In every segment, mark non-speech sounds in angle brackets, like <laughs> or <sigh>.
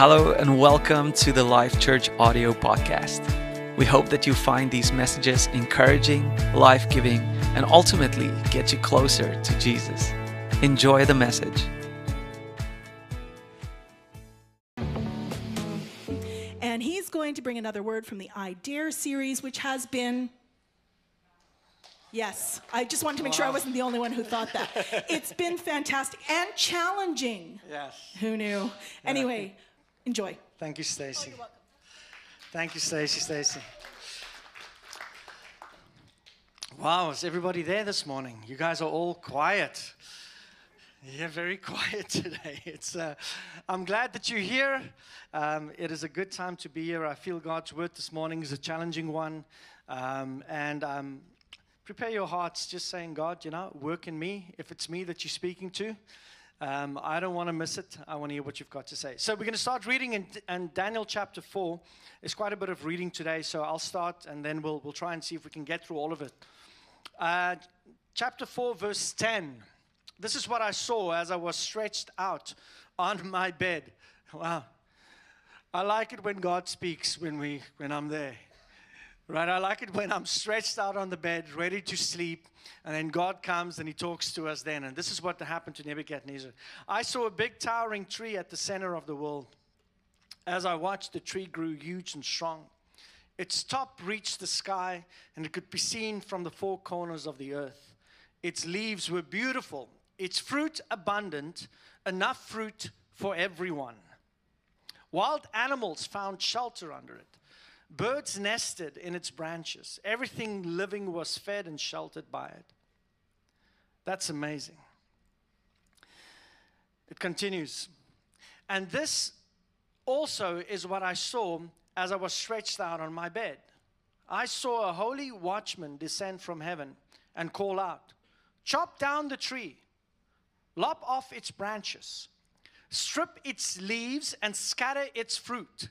Hello, and welcome to the Life Church audio podcast. We hope that you find these messages encouraging, life giving, and ultimately get you closer to Jesus. Enjoy the message. And he's going to bring another word from the I Dare series, which has been. Yes, I just wanted to make sure I wasn't the only one who thought that. <laughs> it's been fantastic and challenging. Yes. Who knew? Anyway, enjoy. Thank you, Stacy. Thank you, Stacy. Stacy. Wow, is everybody there this morning? You guys are all quiet. Yeah, very <laughs> quiet today. It's. Uh, I'm glad that you're here. Um, it is a good time to be here. I feel God's word this morning is a challenging one, um, and um, prepare your hearts. Just saying, God, you know, work in me. If it's me that you're speaking to, um, I don't want to miss it. I want to hear what you've got to say. So we're going to start reading in, in Daniel chapter four. There's quite a bit of reading today, so I'll start, and then we'll we'll try and see if we can get through all of it. Uh, chapter 4, verse 10. This is what I saw as I was stretched out on my bed. <laughs> Wow. I like it when God speaks when, we, when I'm there. Right? I like it when I'm stretched out on the bed, ready to sleep, and then God comes and He talks to us then. And this is what happened to Nebuchadnezzar. I saw a big towering tree at the center of the world. As I watched, the tree grew huge and strong. Its top reached the sky, and it could be seen from the four corners of the earth. Its leaves were beautiful, its fruit abundant, enough fruit for everyone. Wild animals found shelter under it. Birds nested in its branches. Everything living was fed and sheltered by it. That's amazing. It continues. And this also is what I saw as I was stretched out on my bed. I saw a holy watchman descend from heaven and call out, Chop down the tree, lop off its branches, strip its leaves, and scatter its fruit.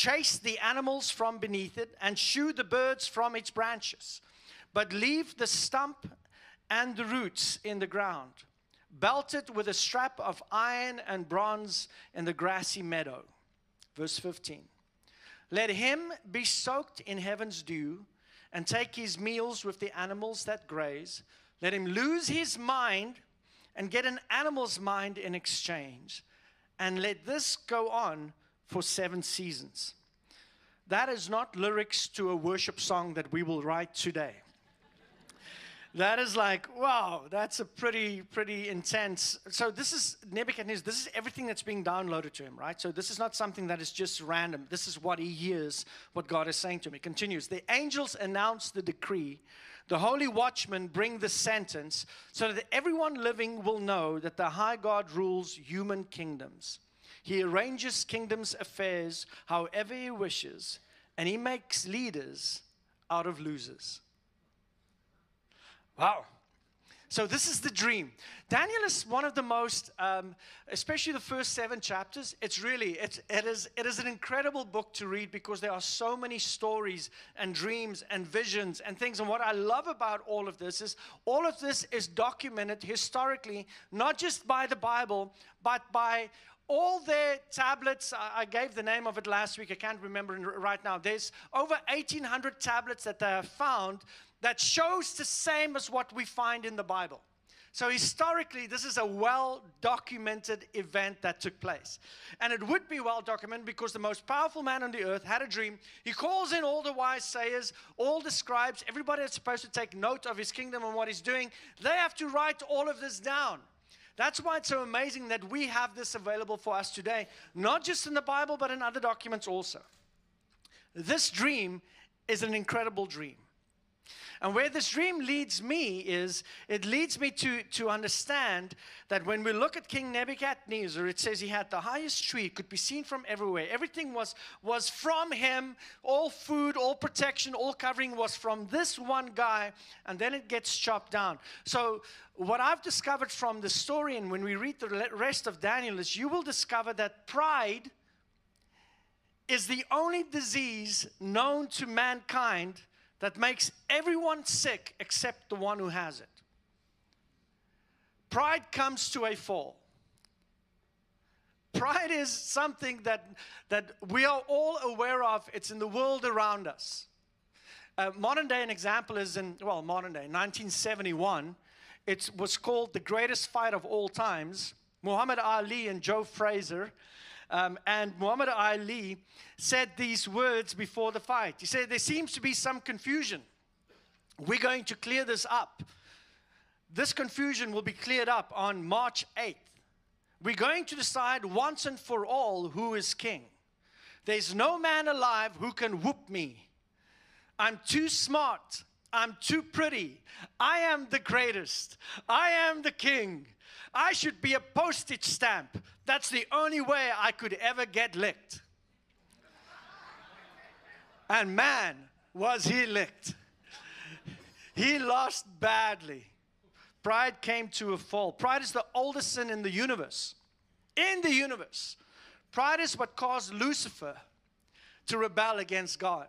Chase the animals from beneath it, and shoo the birds from its branches. But leave the stump and the roots in the ground. Belt it with a strap of iron and bronze in the grassy meadow. Verse 15. Let him be soaked in heaven's dew and take his meals with the animals that graze. Let him lose his mind and get an animal's mind in exchange. And let this go on for seven seasons. That is not lyrics to a worship song that we will write today. That is like, wow, that's a pretty, pretty intense. So, this is Nebuchadnezzar, this is everything that's being downloaded to him, right? So, this is not something that is just random. This is what he hears, what God is saying to him. He continues The angels announce the decree, the holy watchmen bring the sentence, so that everyone living will know that the high God rules human kingdoms. He arranges kingdoms' affairs however he wishes, and he makes leaders out of losers. Wow. So this is the dream. Daniel is one of the most, um, especially the first seven chapters. It's really, it's, it, is, it is an incredible book to read because there are so many stories and dreams and visions and things. And what I love about all of this is all of this is documented historically, not just by the Bible, but by all their tablets. I gave the name of it last week. I can't remember right now. There's over 1,800 tablets that they have found that shows the same as what we find in the Bible. So, historically, this is a well documented event that took place. And it would be well documented because the most powerful man on the earth had a dream. He calls in all the wise sayers, all the scribes, everybody that's supposed to take note of his kingdom and what he's doing. They have to write all of this down. That's why it's so amazing that we have this available for us today, not just in the Bible, but in other documents also. This dream is an incredible dream. And where this dream leads me is it leads me to, to understand that when we look at King Nebuchadnezzar, it says he had the highest tree, could be seen from everywhere. Everything was, was from him. All food, all protection, all covering was from this one guy, and then it gets chopped down. So, what I've discovered from the story, and when we read the rest of Daniel, is you will discover that pride is the only disease known to mankind that makes everyone sick except the one who has it. Pride comes to a fall. pride is something that, that we are all aware of, it's in the world around us. Uh, modern day, an example is in, well, modern day, 1971. It was called the greatest fight of all times. Muhammad Ali and Joe Frazier. Um, and Muhammad Ali said these words before the fight. He said, There seems to be some confusion. We're going to clear this up. This confusion will be cleared up on March 8th. We're going to decide once and for all who is king. There's no man alive who can whoop me. I'm too smart. I'm too pretty. I am the greatest. I am the king. I should be a postage stamp. That's the only way I could ever get licked. And man, was he licked. He lost badly. Pride came to a fall. Pride is the oldest sin in the universe. In the universe. Pride is what caused Lucifer to rebel against God.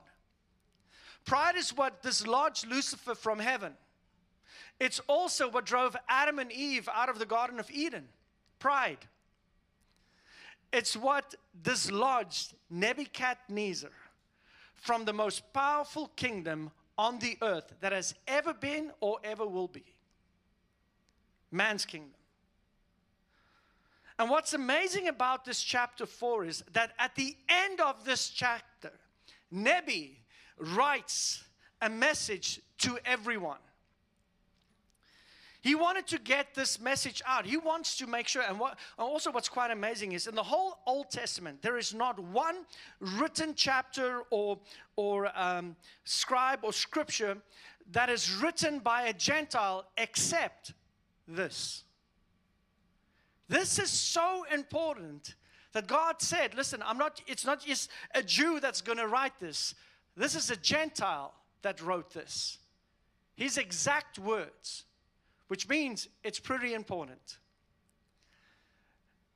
Pride is what dislodged Lucifer from heaven. It's also what drove Adam and Eve out of the Garden of Eden pride. It's what dislodged Nebuchadnezzar from the most powerful kingdom on the earth that has ever been or ever will be man's kingdom. And what's amazing about this chapter 4 is that at the end of this chapter, Nebi writes a message to everyone. He wanted to get this message out. He wants to make sure. And what, also, what's quite amazing is in the whole Old Testament, there is not one written chapter or, or um, scribe or scripture that is written by a Gentile except this. This is so important that God said, listen, I'm not, it's not just a Jew that's going to write this. This is a Gentile that wrote this. His exact words, which means it's pretty important.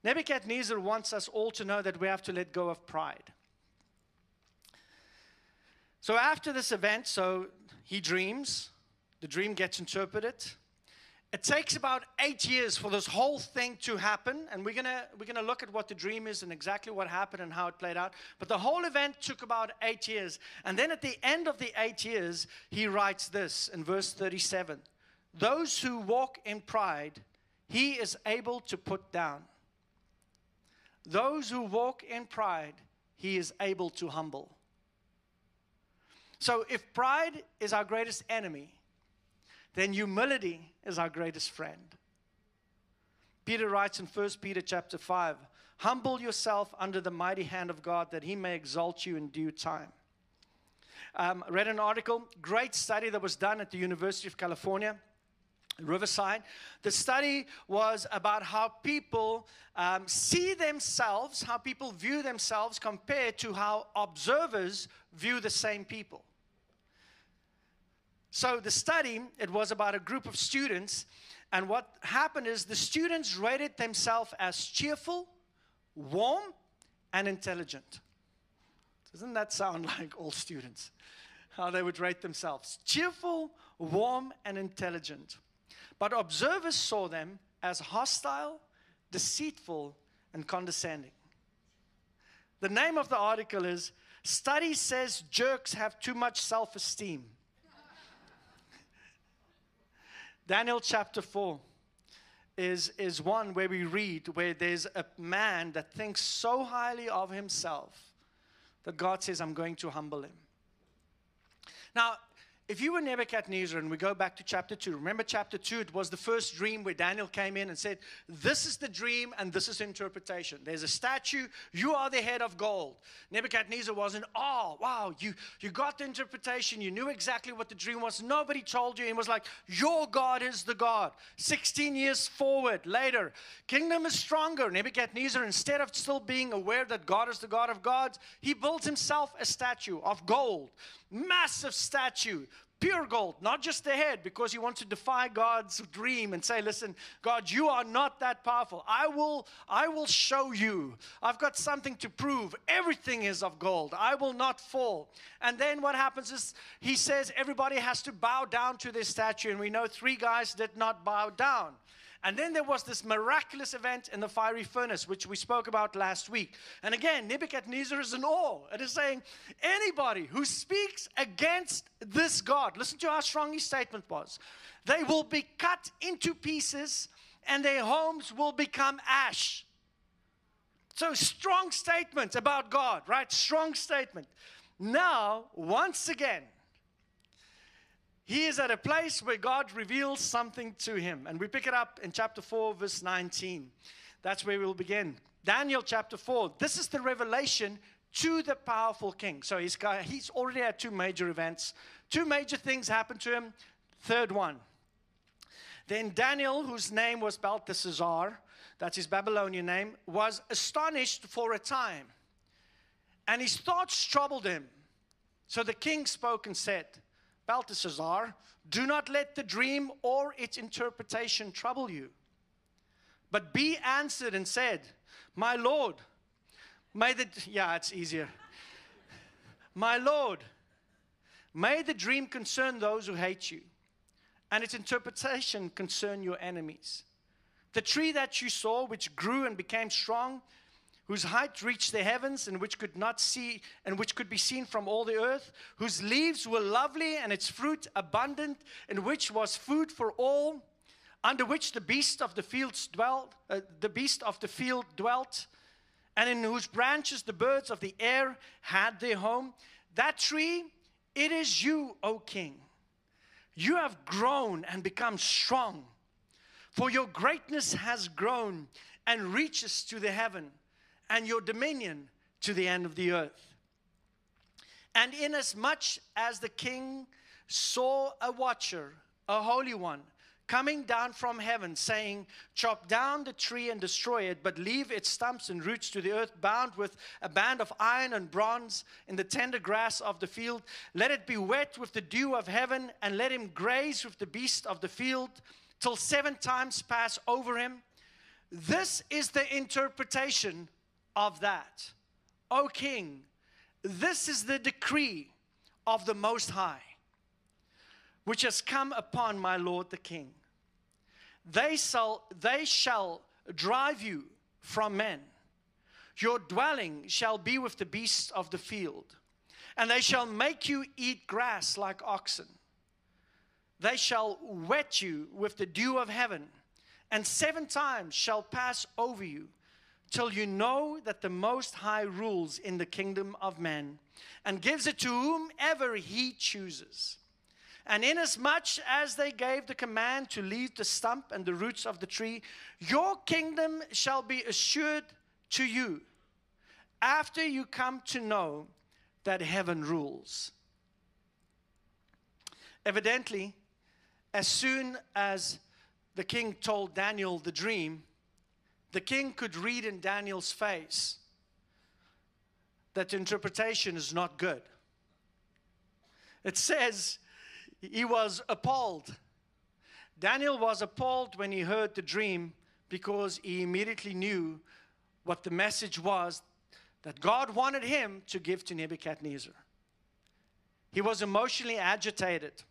Nebuchadnezzar wants us all to know that we have to let go of pride. So after this event, so he dreams, the dream gets interpreted. It takes about eight years for this whole thing to happen, and we're gonna we're gonna look at what the dream is and exactly what happened and how it played out. But the whole event took about eight years, and then at the end of the eight years, he writes this in verse 37: "Those who walk in pride, he is able to put down. Those who walk in pride, he is able to humble." So, if pride is our greatest enemy, then humility is our greatest friend. Peter writes in 1 Peter chapter 5 Humble yourself under the mighty hand of God that he may exalt you in due time. Um, read an article, great study that was done at the University of California. Riverside. The study was about how people um, see themselves, how people view themselves compared to how observers view the same people. So the study, it was about a group of students, and what happened is the students rated themselves as cheerful, warm, and intelligent. Doesn't that sound <laughs> like all students? How they would rate themselves cheerful, warm, and intelligent. But observers saw them as hostile, deceitful, and condescending. The name of the article is Study Says Jerks Have Too Much Self Esteem. <laughs> Daniel chapter 4 is, is one where we read where there's a man that thinks so highly of himself that God says, I'm going to humble him. Now, if you were Nebuchadnezzar and we go back to chapter 2, remember chapter 2, it was the first dream where Daniel came in and said, This is the dream and this is interpretation. There's a statue, you are the head of gold. Nebuchadnezzar was in awe. Wow, you, you got the interpretation, you knew exactly what the dream was. Nobody told you. It was like, Your God is the God. 16 years forward, later, kingdom is stronger. Nebuchadnezzar, instead of still being aware that God is the God of gods, he built himself a statue of gold massive statue, pure gold, not just the head, because he wants to defy God's dream and say, listen, God, you are not that powerful. I will, I will show you. I've got something to prove. Everything is of gold. I will not fall. And then what happens is he says everybody has to bow down to this statue. And we know three guys did not bow down. And then there was this miraculous event in the fiery furnace, which we spoke about last week. And again, Nebuchadnezzar is in awe. and It is saying, anybody who speaks against this God, listen to how strong his statement was, they will be cut into pieces and their homes will become ash. So, strong statement about God, right? Strong statement. Now, once again, he is at a place where God reveals something to him. And we pick it up in chapter 4, verse 19. That's where we'll begin. Daniel chapter 4. This is the revelation to the powerful king. So he's, got, he's already had two major events. Two major things happened to him. Third one. Then Daniel, whose name was Belteshazzar, that's his Babylonian name, was astonished for a time. And his thoughts troubled him. So the king spoke and said, Belteshazzar, do not let the dream or its interpretation trouble you. But be answered and said, My Lord, may the, yeah, it's easier. My Lord, may the dream concern those who hate you, and its interpretation concern your enemies. The tree that you saw, which grew and became strong, whose height reached the heavens and which could not see and which could be seen from all the earth whose leaves were lovely and its fruit abundant and which was food for all under which the beast of the fields dwelt uh, the beast of the field dwelt and in whose branches the birds of the air had their home. That tree it is you o king. You have grown and become strong for your greatness has grown and reaches to the heaven and your dominion to the end of the earth. And inasmuch as the king saw a watcher, a holy one, coming down from heaven, saying, Chop down the tree and destroy it, but leave its stumps and roots to the earth, bound with a band of iron and bronze in the tender grass of the field. Let it be wet with the dew of heaven, and let him graze with the beast of the field, till seven times pass over him. This is the interpretation of that. O king, this is the decree of the Most High, which has come upon my Lord the king. They shall, they shall drive you from men. Your dwelling shall be with the beasts of the field, and they shall make you eat grass like oxen. They shall wet you with the dew of heaven, and seven times shall pass over you till you know that the Most High rules in the kingdom of men and gives it to whomever he chooses. And inasmuch as they gave the command to leave the stump and the roots of the tree, your kingdom shall be assured to you after you come to know that heaven rules. Evidently, as soon as the king told Daniel the dream, the king could read in Daniel's face that the interpretation is not good. It says he was appalled. Daniel was appalled when he heard the dream because he immediately knew what the message was that God wanted him to give to Nebuchadnezzar. He was emotionally agitated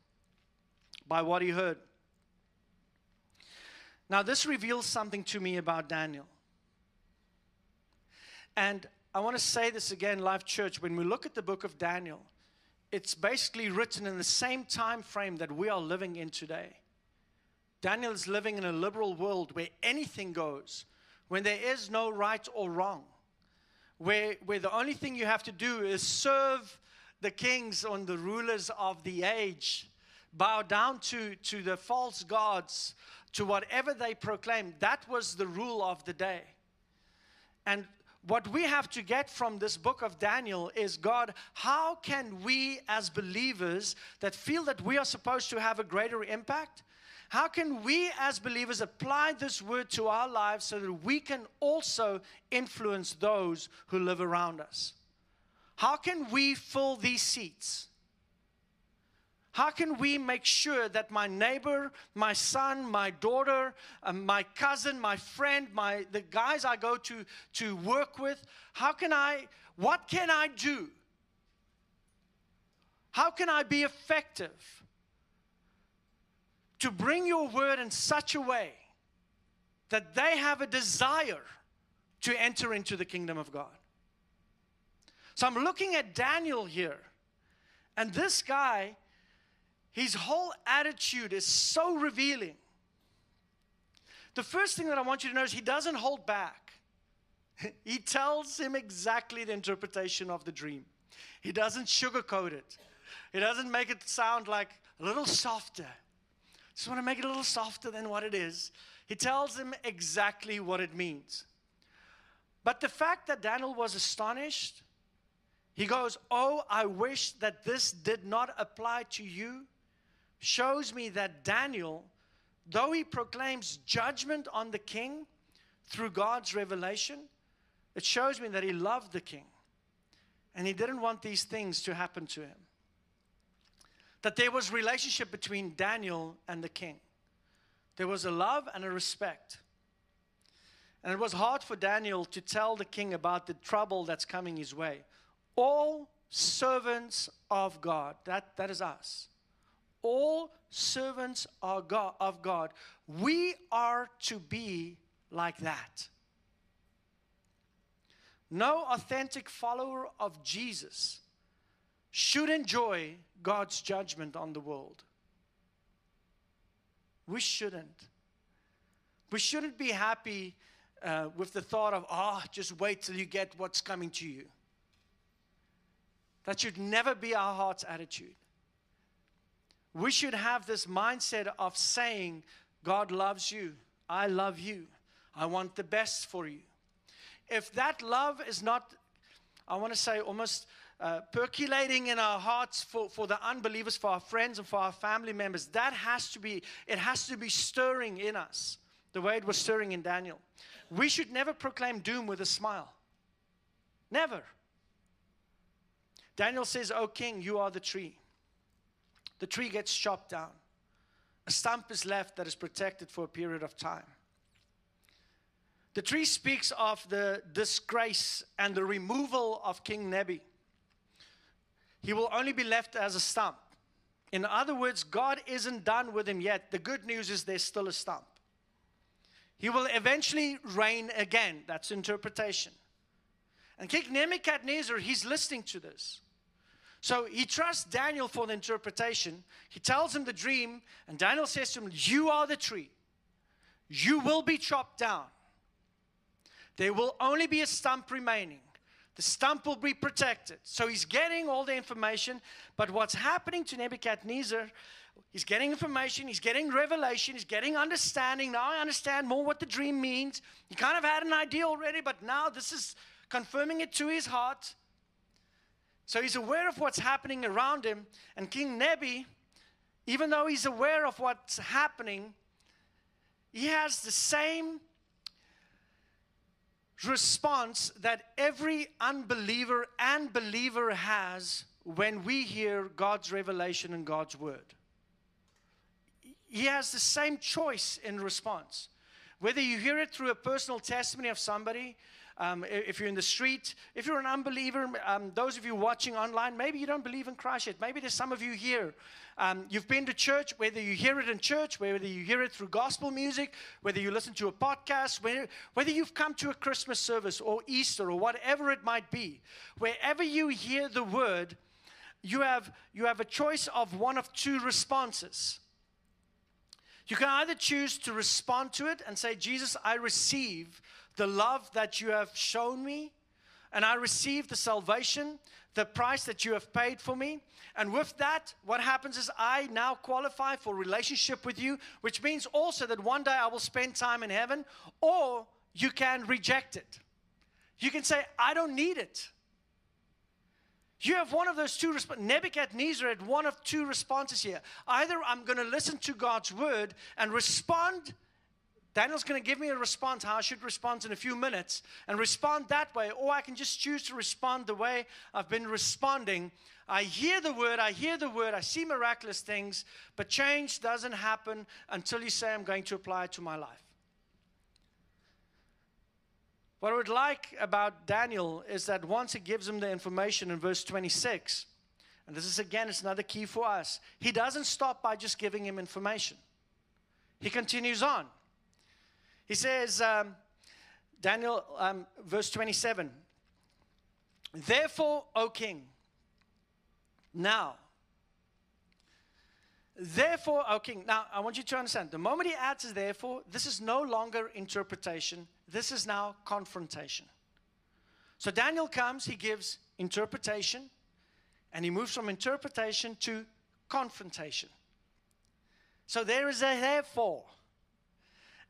by what he heard. Now, this reveals something to me about Daniel. And I want to say this again, Life Church. When we look at the book of Daniel, it's basically written in the same time frame that we are living in today. Daniel is living in a liberal world where anything goes, when there is no right or wrong, where, where the only thing you have to do is serve the kings and the rulers of the age, bow down to, to the false gods to whatever they proclaimed. That was the rule of the day. And what we have to get from this book of Daniel is God, how can we as believers that feel that we are supposed to have a greater impact? How can we as believers apply this word to our lives so that we can also influence those who live around us? How can we fill these seats? How can we make sure that my neighbor, my son, my daughter, uh, my cousin, my friend, my the guys I go to to work with, how can I what can I do? How can I be effective to bring your word in such a way that they have a desire to enter into the kingdom of God. So I'm looking at Daniel here, and this guy, his whole attitude is so revealing. The first thing that I want you to know is he doesn't hold back. <laughs> He tells him exactly the interpretation of the dream. He doesn't sugarcoat it. He doesn't make it sound like a little softer. Just want to make it a little softer than what it is. He tells him exactly what it means. But the fact that Daniel was astonished, he goes, Oh, I wish that this did not apply to you, shows me that Daniel, though he proclaims judgment on the king through God's revelation, it shows me that he loved the king and he didn't want these things to happen to him. That there was relationship between Daniel and the king. There was a love and a respect. And it was hard for Daniel to tell the king about the trouble that's coming his way. All servants of God, that, that is us. All servants of God, of God, we are to be like that. No authentic follower of Jesus should enjoy God's judgment on the world. We shouldn't. We shouldn't be happy uh, with the thought of, oh, just wait till you get what's coming to you. That should never be our heart's attitude. We should have this mindset of saying, God loves you. I love you. I want the best for you. If that love is not, I want to say, almost uh, percolating in our hearts for, for the unbelievers, for our friends, and for our family members, that has to be, it has to be stirring in us the way it was stirring in Daniel. We should never proclaim doom with a smile. Never. Daniel says, O king, you are the tree. The tree gets chopped down. A stump is left that is protected for a period of time. The tree speaks of the disgrace and the removal of King Nebi. He will only be left as a stump. In other words, God isn't done with him yet. The good news is there's still a stump. He will eventually reign again. That's interpretation. And King Nebuchadnezzar, he's listening to this. So he trusts Daniel for the interpretation. He tells him the dream, and Daniel says to him, You are the tree. You will be chopped down. There will only be a stump remaining. The stump will be protected. So he's getting all the information. But what's happening to Nebuchadnezzar, he's getting information, he's getting revelation, he's getting understanding. Now I understand more what the dream means. He kind of had an idea already, but now this is confirming it to his heart. So he's aware of what's happening around him. And King Nebi, even though he's aware of what's happening, he has the same response that every unbeliever and believer has when we hear God's revelation and God's word. He has the same choice in response. Whether you hear it through a personal testimony of somebody, um, if you're in the street, if you're an unbeliever, um, those of you watching online, maybe you don't believe in Christ yet. Maybe there's some of you here. Um, you've been to church, whether you hear it in church, whether you hear it through gospel music, whether you listen to a podcast, whether, whether you've come to a Christmas service or Easter or whatever it might be. Wherever you hear the word, you have, you have a choice of one of two responses. You can either choose to respond to it and say, Jesus, I receive the love that you have shown me, and I receive the salvation, the price that you have paid for me. And with that, what happens is I now qualify for relationship with you, which means also that one day I will spend time in heaven, or you can reject it. You can say, I don't need it. You have one of those two responses. Nebuchadnezzar had one of two responses here. Either I'm going to listen to God's word and respond Daniel's going to give me a response, how I should respond in a few minutes, and respond that way. Or I can just choose to respond the way I've been responding. I hear the word, I hear the word, I see miraculous things, but change doesn't happen until you say, I'm going to apply it to my life. What I would like about Daniel is that once he gives him the information in verse 26, and this is again, it's another key for us, he doesn't stop by just giving him information. He continues on. He says, um, Daniel, um, verse 27 Therefore, O king, now, therefore, O king, now I want you to understand the moment he adds therefore, this is no longer interpretation, this is now confrontation. So Daniel comes, he gives interpretation, and he moves from interpretation to confrontation. So there is a therefore.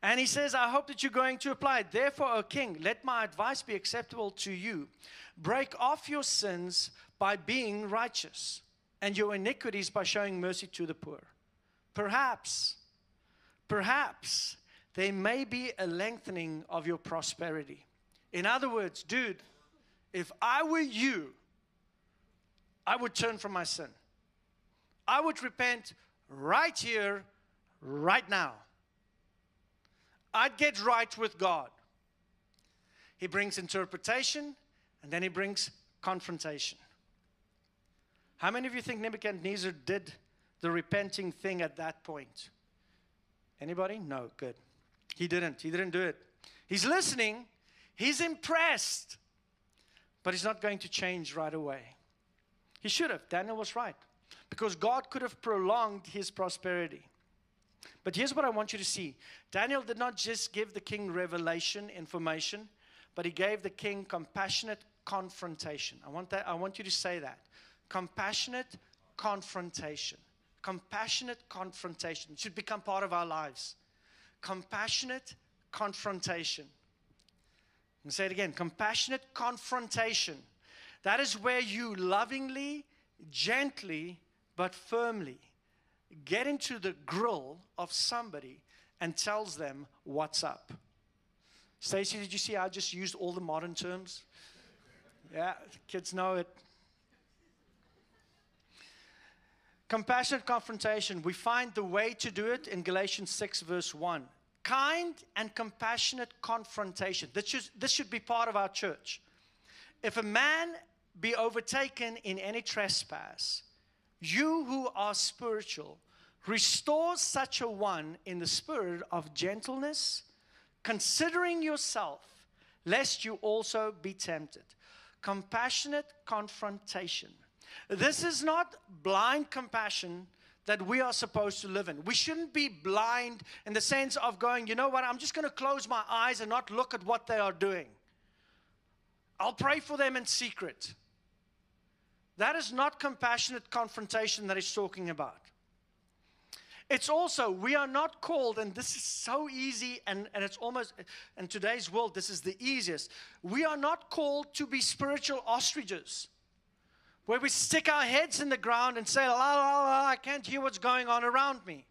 And he says, I hope that you're going to apply it. Therefore, O king, let my advice be acceptable to you. Break off your sins by being righteous, and your iniquities by showing mercy to the poor. Perhaps, perhaps there may be a lengthening of your prosperity. In other words, dude, if I were you, I would turn from my sin. I would repent right here, right now. I'd get right with God. He brings interpretation and then he brings confrontation. How many of you think Nebuchadnezzar did the repenting thing at that point? Anybody? No, good. He didn't. He didn't do it. He's listening, he's impressed, but he's not going to change right away. He should have. Daniel was right because God could have prolonged his prosperity. But here's what I want you to see Daniel did not just give the king revelation information, but he gave the king compassionate confrontation. I want, that, I want you to say that. Compassionate confrontation. Compassionate confrontation it should become part of our lives. Compassionate confrontation. And say it again compassionate confrontation. That is where you lovingly, gently, but firmly get into the grill of somebody and tells them what's up. Stacy, did you see I just used all the modern terms? Yeah, kids know it. Compassionate confrontation. We find the way to do it in Galatians 6, verse 1. Kind and compassionate confrontation. This should, this should be part of our church. If a man be overtaken in any trespass, you who are spiritual, restore such a one in the spirit of gentleness, considering yourself, lest you also be tempted. Compassionate confrontation. This is not blind compassion that we are supposed to live in. We shouldn't be blind in the sense of going, you know what, I'm just going to close my eyes and not look at what they are doing. I'll pray for them in secret. That is not compassionate confrontation that he's talking about. It's also, we are not called, and this is so easy, and, and it's almost, in today's world, this is the easiest. We are not called to be spiritual ostriches, where we stick our heads in the ground and say, la, la, la, I can't hear what's going on around me.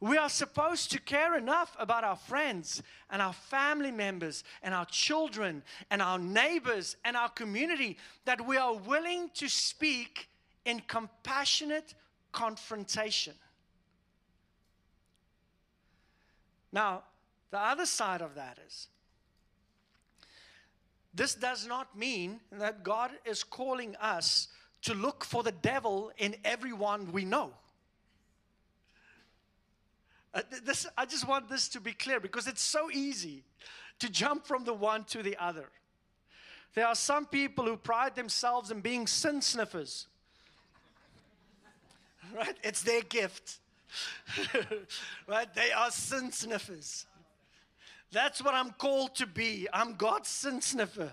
We are supposed to care enough about our friends and our family members and our children and our neighbors and our community that we are willing to speak in compassionate confrontation. Now, the other side of that is this does not mean that God is calling us to look for the devil in everyone we know. Uh, this, I just want this to be clear because it's so easy to jump from the one to the other. There are some people who pride themselves in being sin sniffers. <laughs> Right? It's their gift. <laughs> right? They are sin sniffers. That's what I'm called to be. I'm God's sin sniffer.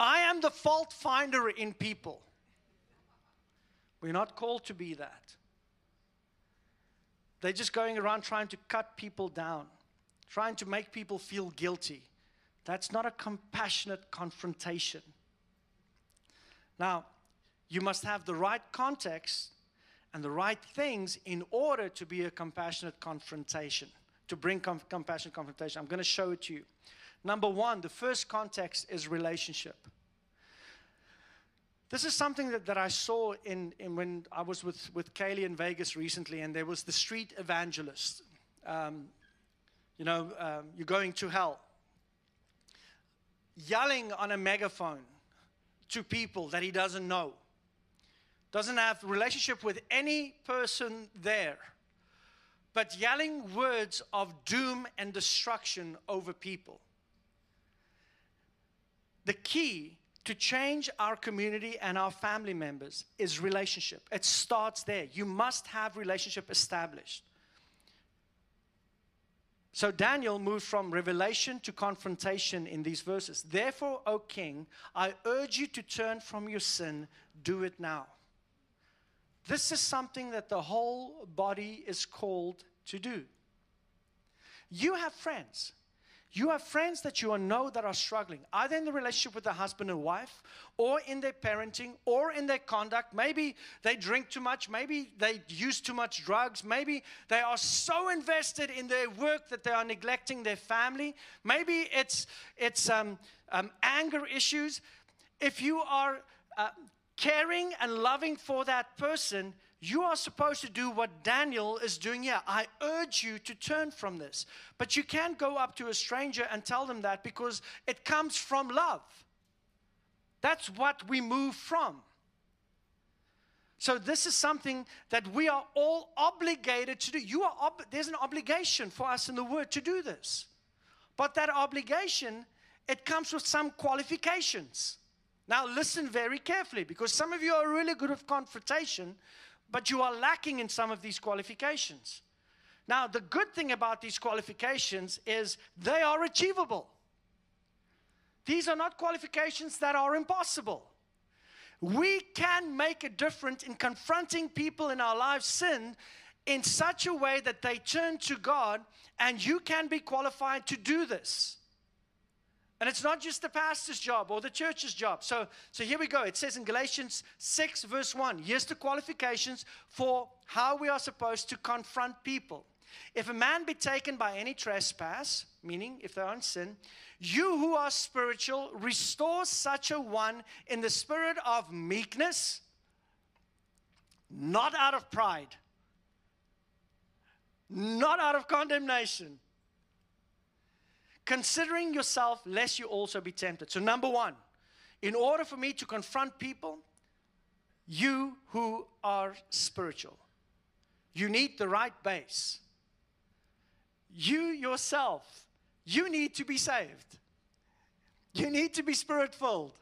I am the fault finder in people. We're not called to be that. They're just going around trying to cut people down, trying to make people feel guilty. That's not a compassionate confrontation. Now, you must have the right context and the right things in order to be a compassionate confrontation, to bring com- compassionate confrontation. I'm going to show it to you. Number one, the first context is relationship. This is something that, that I saw in, in when I was with, with Kaylee in Vegas recently, and there was the street evangelist. Um, you know, um, you're going to hell. Yelling on a megaphone to people that he doesn't know. Doesn't have relationship with any person there. but yelling words of doom and destruction over people. The key to change our community and our family members is relationship. It starts there. You must have relationship established. So Daniel moved from revelation to confrontation in these verses. Therefore, O king, I urge you to turn from your sin. Do it now. This is something that the whole body is called to do. You have friends. You have friends that you know that are struggling, either in the relationship with the husband and wife, or in their parenting, or in their conduct. Maybe they drink too much, maybe they use too much drugs, maybe they are so invested in their work that they are neglecting their family. Maybe it's it's um, um, anger issues. If you are uh, caring and loving for that person, you are supposed to do what Daniel is doing here. I urge you to turn from this. But you can't go up to a stranger and tell them that because it comes from love. That's what we move from. So this is something that we are all obligated to do. You are ob- there's an obligation for us in the word to do this. But that obligation it comes with some qualifications. Now listen very carefully because some of you are really good with confrontation, but you are lacking in some of these qualifications. Now, the good thing about these qualifications is they are achievable. These are not qualifications that are impossible. We can make a difference in confronting people in our lives' sin in such a way that they turn to God, and you can be qualified to do this. And it's not just the pastor's job or the church's job. So, so here we go. It says in Galatians 6, verse 1 here's the qualifications for how we are supposed to confront people. If a man be taken by any trespass, meaning if they're in sin, you who are spiritual, restore such a one in the spirit of meekness, not out of pride, not out of condemnation considering yourself, lest you also be tempted. So, number one, in order for me to confront people, you who are spiritual, you need the right base. You yourself, you need to be saved. You need to be spirit filled.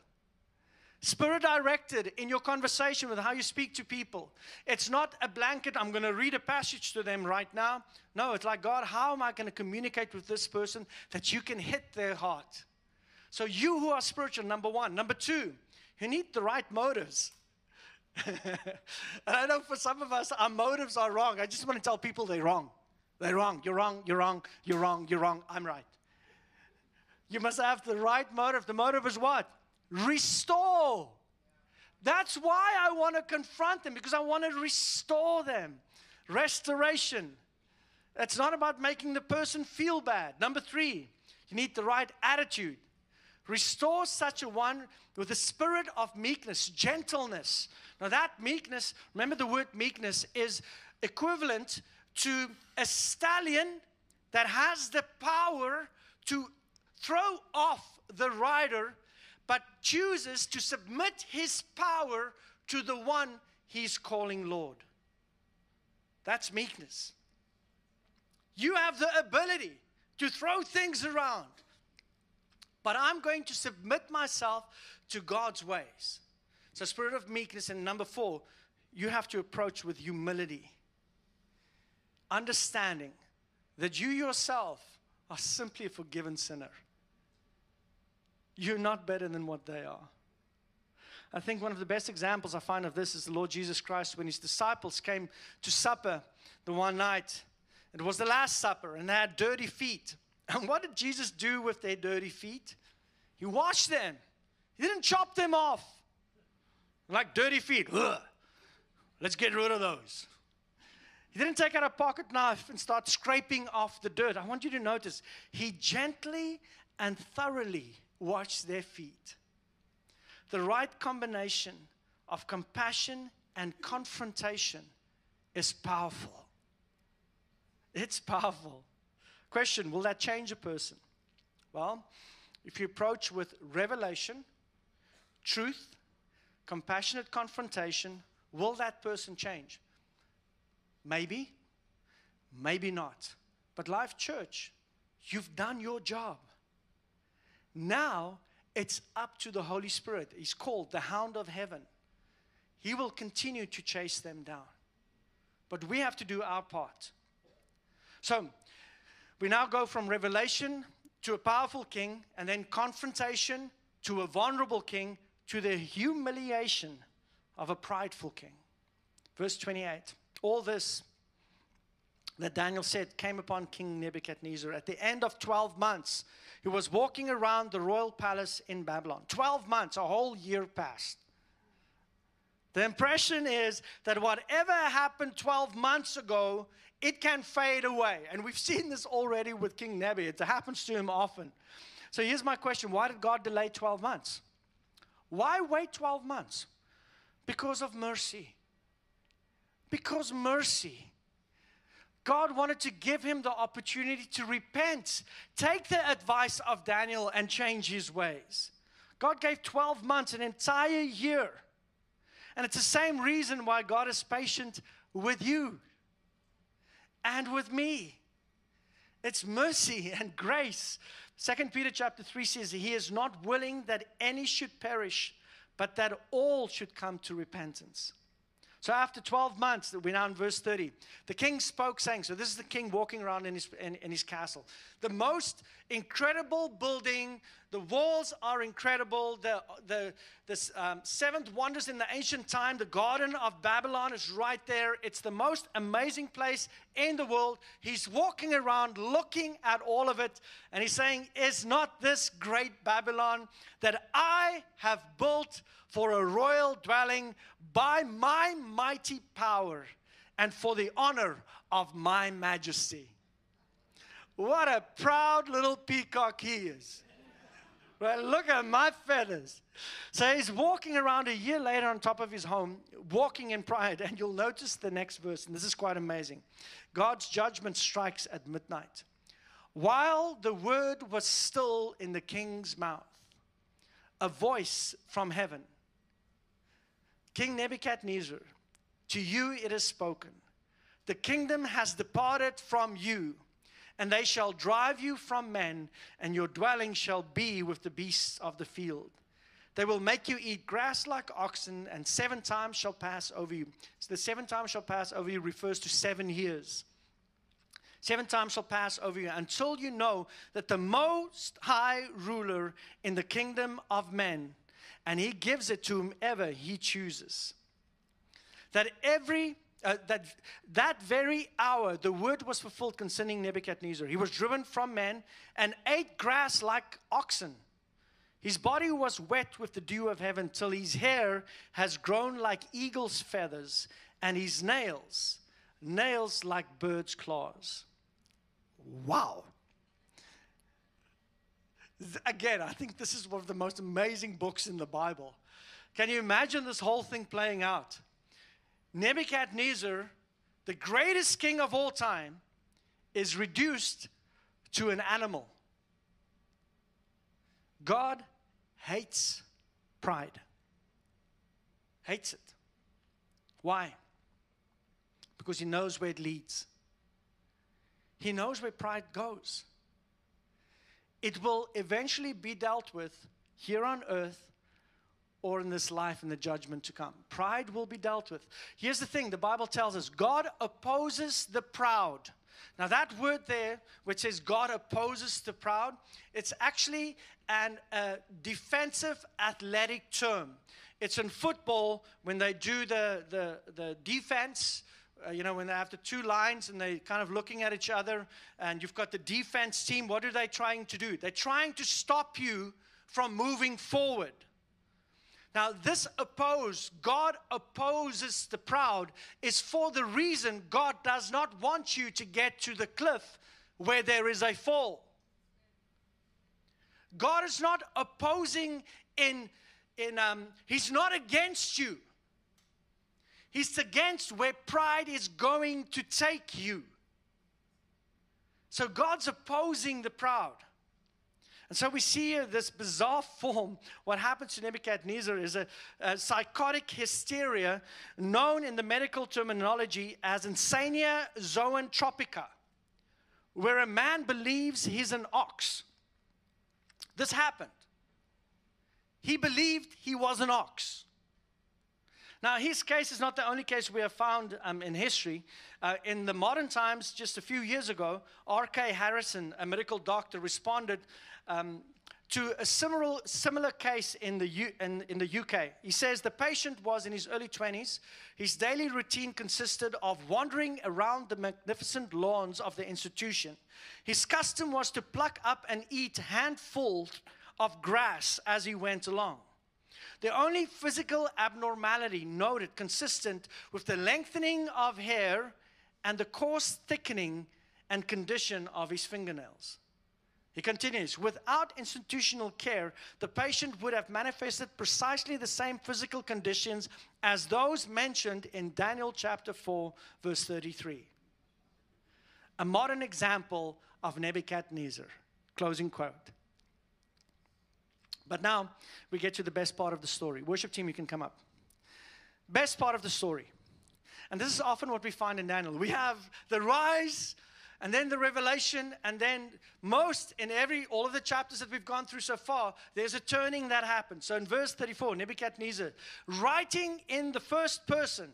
Spirit directed in your conversation with how you speak to people. It's not a blanket, I'm going to read a passage to them right now. No, it's like, God, how am I going to communicate with this person that you can hit their heart? So, you who are spiritual, number one. Number two, you need the right motives. <laughs> and I know for some of us, our motives are wrong. I just want to tell people they're wrong. They're wrong. You're wrong. You're wrong. You're wrong. You're wrong. I'm right. You must have the right motive. The motive is what? Restore. That's why I want to confront them because I want to restore them. Restoration. It's not about making the person feel bad. Number three, you need the right attitude. Restore such a one with a spirit of meekness, gentleness. Now, that meekness, remember the word meekness, is equivalent to a stallion that has the power to throw off the rider but chooses to submit his power to the one he's calling Lord. That's meekness. You have the ability to throw things around, but I'm going to submit myself to God's ways. So, spirit of meekness. And number four, you have to approach with humility, understanding that you yourself are simply a forgiven sinner. You're not better than what they are. I think one of the best examples I find of this is the Lord Jesus Christ when his disciples came to supper the one night. It was the Last Supper, and they had dirty feet. <laughs> And what did Jesus do with their dirty feet? He washed them, he didn't chop them off. Like dirty feet, <laughs> Ugh. let's get rid of those. He didn't take out a pocket knife and start scraping off the dirt. I want you to notice, he gently and thoroughly wash their feet. The right combination of compassion and confrontation is powerful. It's powerful. Question Will that change a person? Well, if you approach with revelation, truth, compassionate confrontation, will that person change? Maybe. Maybe not. But Life Church, you've done your job. Now it's up to the Holy Spirit. He's called the Hound of Heaven. He will continue to chase them down. But we have to do our part. So we now go from revelation to a powerful king, and then confrontation to a vulnerable king, to the humiliation of a prideful king. Verse 28 All this that Daniel said came upon King Nebuchadnezzar at the end of 12 months. He was walking around the royal palace in Babylon. 12 months, a whole year passed. The impression is that whatever happened 12 months ago, it can fade away. And we've <laughs> seen this already with King Nebi. It happens to him often. So here's my question Why did God delay 12 months? Why wait 12 months? Because of mercy. Because mercy. God wanted to give him the opportunity to repent, take the advice of Daniel, and change his ways. God gave 12 months, an entire year. And it's the same reason why God is patient with you and with me. It's mercy <laughs> and grace. Second Peter chapter 3 says, He is not willing that any should perish, but that all should come to repentance. So after 12 months, we're now in verse 30. The king spoke, saying, So this is the king walking around in his, in, in his castle. The most incredible building. The walls are incredible. The, the, the um, seventh wonders in the ancient time, the Garden of Babylon, is right there. It's the most amazing place in the world. He's walking around looking at all of it, and he's saying, Is not this great Babylon that I have built for a royal dwelling by my mighty power and for the honor of my majesty. What a proud little peacock he is. Well, look at my feathers. So he's walking around a year later on top of his home, walking in pride. And you'll notice the next verse, and this is quite amazing. God's judgment strikes at midnight. While the word was still in the king's mouth, a voice from heaven King Nebuchadnezzar, to you it is spoken. The kingdom has departed from you, and they shall drive you from men, and your dwelling shall be with the beasts of the field. They will make you eat grass like oxen, and seven times shall pass over you. So the seven times shall pass over you refers to seven years. Seven times shall pass over you until you know that the most high ruler in the kingdom of men and he gives it to whomever he chooses. That every uh, that that very hour the word was fulfilled concerning Nebuchadnezzar. He was driven from men and ate grass like oxen. His body was wet with the dew of heaven till his hair has grown like eagle's feathers and his nails nails like bird's claws. Wow again, I think this is one of the most amazing books in the Bible. Can you imagine this whole thing playing out? Nebuchadnezzar, the greatest king of all time, is reduced to an animal. God hates pride. Hates it. Why? Because he knows where it leads. He knows where pride goes it will eventually be dealt with here on earth or in this life in the judgment to come. Pride will be dealt with. Here's the thing the Bible tells us God opposes the proud. Now, that word there, which says God opposes the proud, it's actually an uh, defensive athletic term. It's in football when they do the, the, the defense uh, you know, when they have the two lines and they're kind of looking at each other, and you've got the defense team, what are they trying to do? They're trying to stop you from moving forward. Now, this oppose, God opposes the proud, is for the reason God does not want you to get to the cliff where there is a fall. God is not opposing in, in um, He's not against you. He's against where pride is going to take you. So God's opposing the proud. And so we see here this bizarre <laughs> form. What happens to Nebuchadnezzar is a, a psychotic hysteria known in the medical terminology as insania zoanthropica, where a man believes he's an ox. This happened. He believed he was an ox. Now, his case is not the only case we have found um, in history. Uh, in the modern times, just a few years ago, R.K. Harrison, a medical doctor, responded um, to a similar, similar case in the, U, in, in the UK. He says the patient was in his early 20s. His daily routine consisted of wandering around the magnificent lawns of the institution. His custom was to pluck up and eat handfuls of grass as he went along. The only physical abnormality noted consistent with the lengthening of hair and the coarse thickening and condition of his fingernails. He continues, without institutional care, the patient would have manifested precisely the same physical conditions as those mentioned in Daniel chapter 4, verse 33. A modern example of Nebuchadnezzar. Closing quote. But now we get to the best part of the story. Worship team, you can come up. Best part of the story. And this is often what we find in Daniel. We have the rise and then the revelation and then most in every all of the chapters that we've gone through so far there's a turning that happens so in verse 34 nebuchadnezzar writing in the first person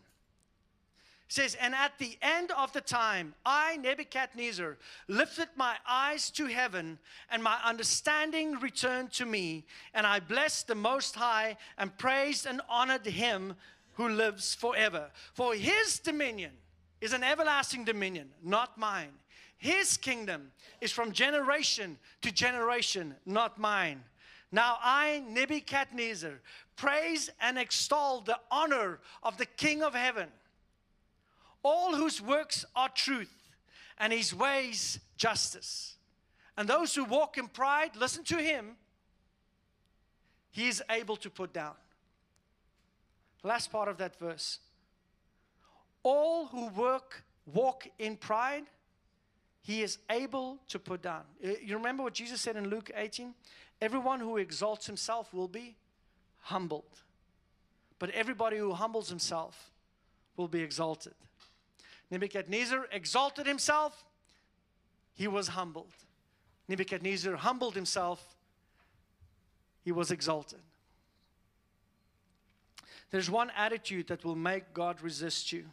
says, And at the end of the time, I, Nebuchadnezzar, lifted my eyes to heaven, and my understanding returned to me, and I blessed the Most High and praised and honored him who lives forever. For his dominion is an everlasting dominion, not mine. His kingdom is from generation to generation, not mine. Now I, Nebuchadnezzar, praise and extol the honor of the King of heaven all whose works are truth, and his ways justice. And those who walk in pride, listen to him, he is able to put down. Last part of that verse. All who work walk in pride, he is able to put down. Uh, you remember what Jesus said in Luke 18? Everyone who exalts himself will be humbled. But everybody who humbles himself will be exalted. Nebuchadnezzar exalted himself, he was humbled. Nebuchadnezzar humbled himself, he was exalted. There's one attitude that will make God resist you.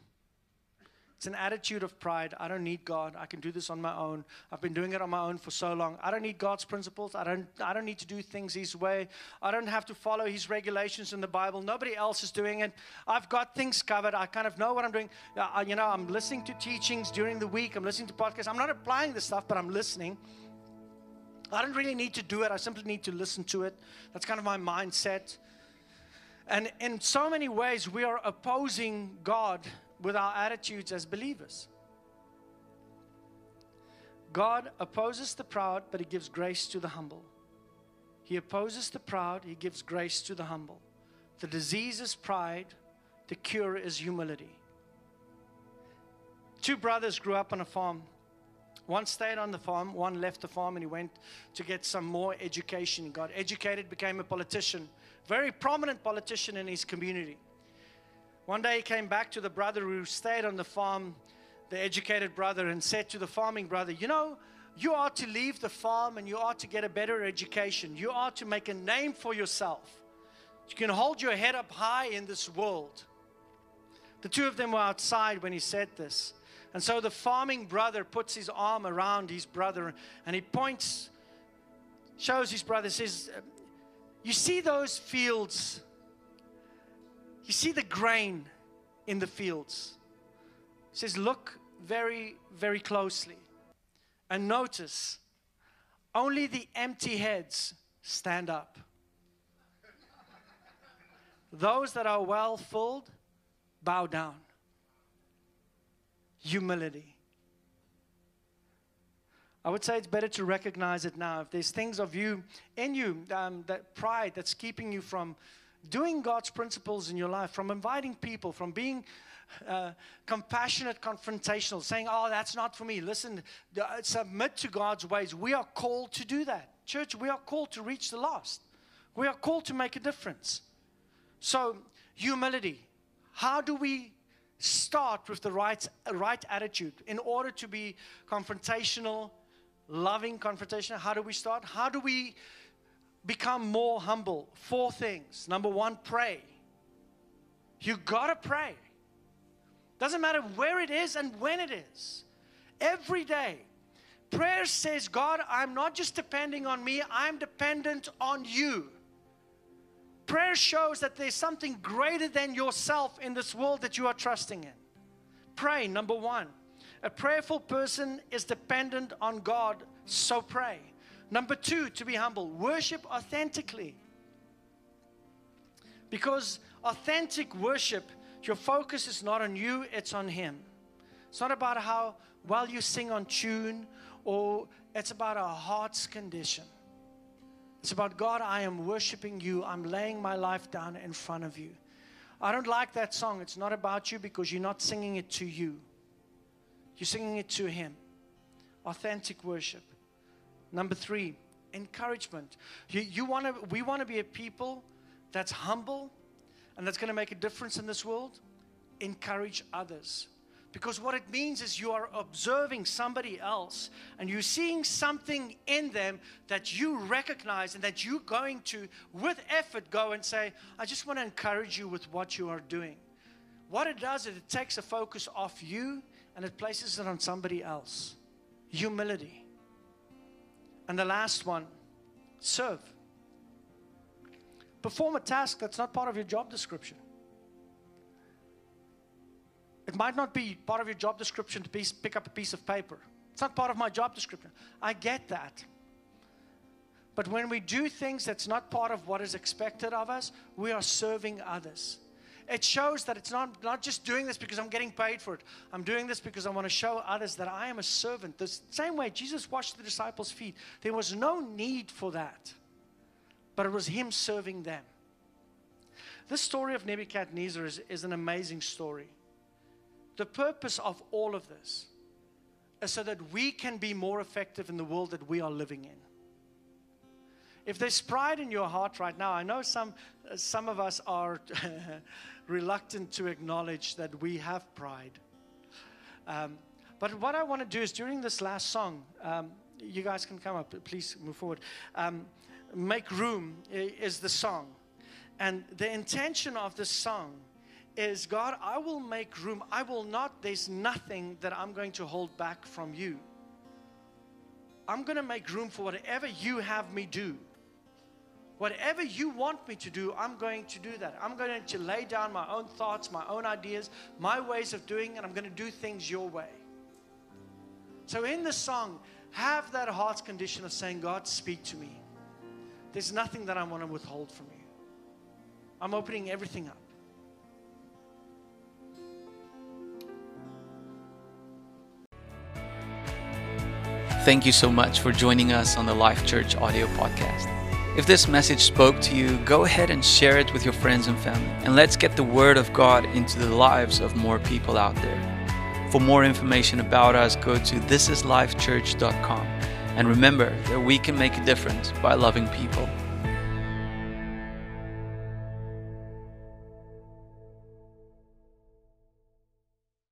It's an attitude of pride. I don't need God. I can do this on my own. I've been doing it on my own for so long. I don't need God's principles. I don't, I don't need to do things His way. I don't have to follow His regulations in the Bible. Nobody else is doing it. I've got things covered. I kind of know what I'm doing. Uh, you know, I'm listening to teachings during the week. I'm listening to podcasts. I'm not applying this stuff, but I'm listening. I don't really need to do it. I simply need to listen to it. That's kind of my mindset. And in so many ways, we are opposing God with our attitudes as believers. God opposes the proud, but He gives grace to the humble. He opposes the proud, He gives grace to the humble. The disease is pride, the cure is humility. Two brothers grew up on a farm. One stayed on the farm, one left the farm and he went to get some more education. He got educated, became a politician, very prominent politician in his community. One day he came back to the brother who stayed on the farm, the educated brother, and said to the farming brother, You know, you are to leave the farm and you are to get a better education. You are to make a name for yourself. You can hold your head up high in this world. The two of them were outside when he said this. And so the farming brother puts his arm around his brother and he points, shows his brother, says, You see those fields you see the grain in the fields. He says, Look very, very closely and notice only the empty heads stand up. Those that are well filled bow down. Humility. I would say it's better to recognize it now. If there's things of you in you, um, that pride that's keeping you from doing God's principles in your life, from inviting people, from being uh, compassionate, confrontational, saying, Oh, that's not for me. Listen, uh, submit to God's ways. We are called to do that. Church, we are called to reach the lost. We are called to make a difference. So, humility. How do we start with the right, right attitude in order to be confrontational, loving confrontation? How do we start? How do we become more humble? Four things. Number one, pray. You gotta pray. Doesn't matter where it is and when it is. Every day. Prayer says, God, I'm not just depending on me, I'm dependent on you. Prayer shows that there's something greater than yourself in this world that you are trusting in. Pray, number one. A prayerful person is dependent on God, so pray. Number two, to be humble, worship authentically. Because authentic worship, your focus is not on you, it's on Him. It's not about how well you sing on tune, or it's about our heart's condition. It's about God, I am worshiping you. I'm laying my life down in front of you. I don't like that song. It's not about you because you're not singing it to you, you're singing it to Him. Authentic worship. Number three, encouragement. You, you wanna, we want to be a people that's humble and that's going to make a difference in this world. Encourage others. Because what it means is you are observing somebody else and you're seeing something in them that you recognize and that you're going to, with effort, go and say, I just want to encourage you with what you are doing. What it does is it takes a focus off you and it places it on somebody else. Humility. And the last one, serve. Perform a task that's not part of your job description. It might not be part of your job description to pick up a piece of paper. It's not part of my job description. I get that. But when we do things that's not part of what is expected of us, we are serving others. It shows that it's not, not just doing this because I'm getting paid for it. I'm doing this because I want to show others that I am a servant. The same way Jesus washed the disciples' feet, there was no need for that, but it was Him serving them. This story of Nebuchadnezzar is, is an amazing story. The purpose of all of this is so that we can be more effective in the world that we are living in. If there's pride in your heart right now, I know some, some of us are <laughs> reluctant to acknowledge that we have pride. Um, but what I want to do is during this last song, um, you guys can come up, please move forward. Um, Make Room is the song. And the intention of this song is God, I will make room. I will not, there's nothing that I'm going to hold back from you. I'm going to make room for whatever you have me do. Whatever you want me to do, I'm going to do that. I'm going to lay down my own thoughts, my own ideas, my ways of doing, and I'm going to do things your way. So, in the song, have that heart's condition of saying, God, speak to me. There's nothing that I want to withhold from you. I'm opening everything up. Thank you so much for joining us on the Life Church audio podcast. If this message spoke to you, go ahead and share it with your friends and family, and let's get the Word of God into the lives of more people out there. For more information about us, go to thisislifechurch.com. And remember that we can make a difference by loving people.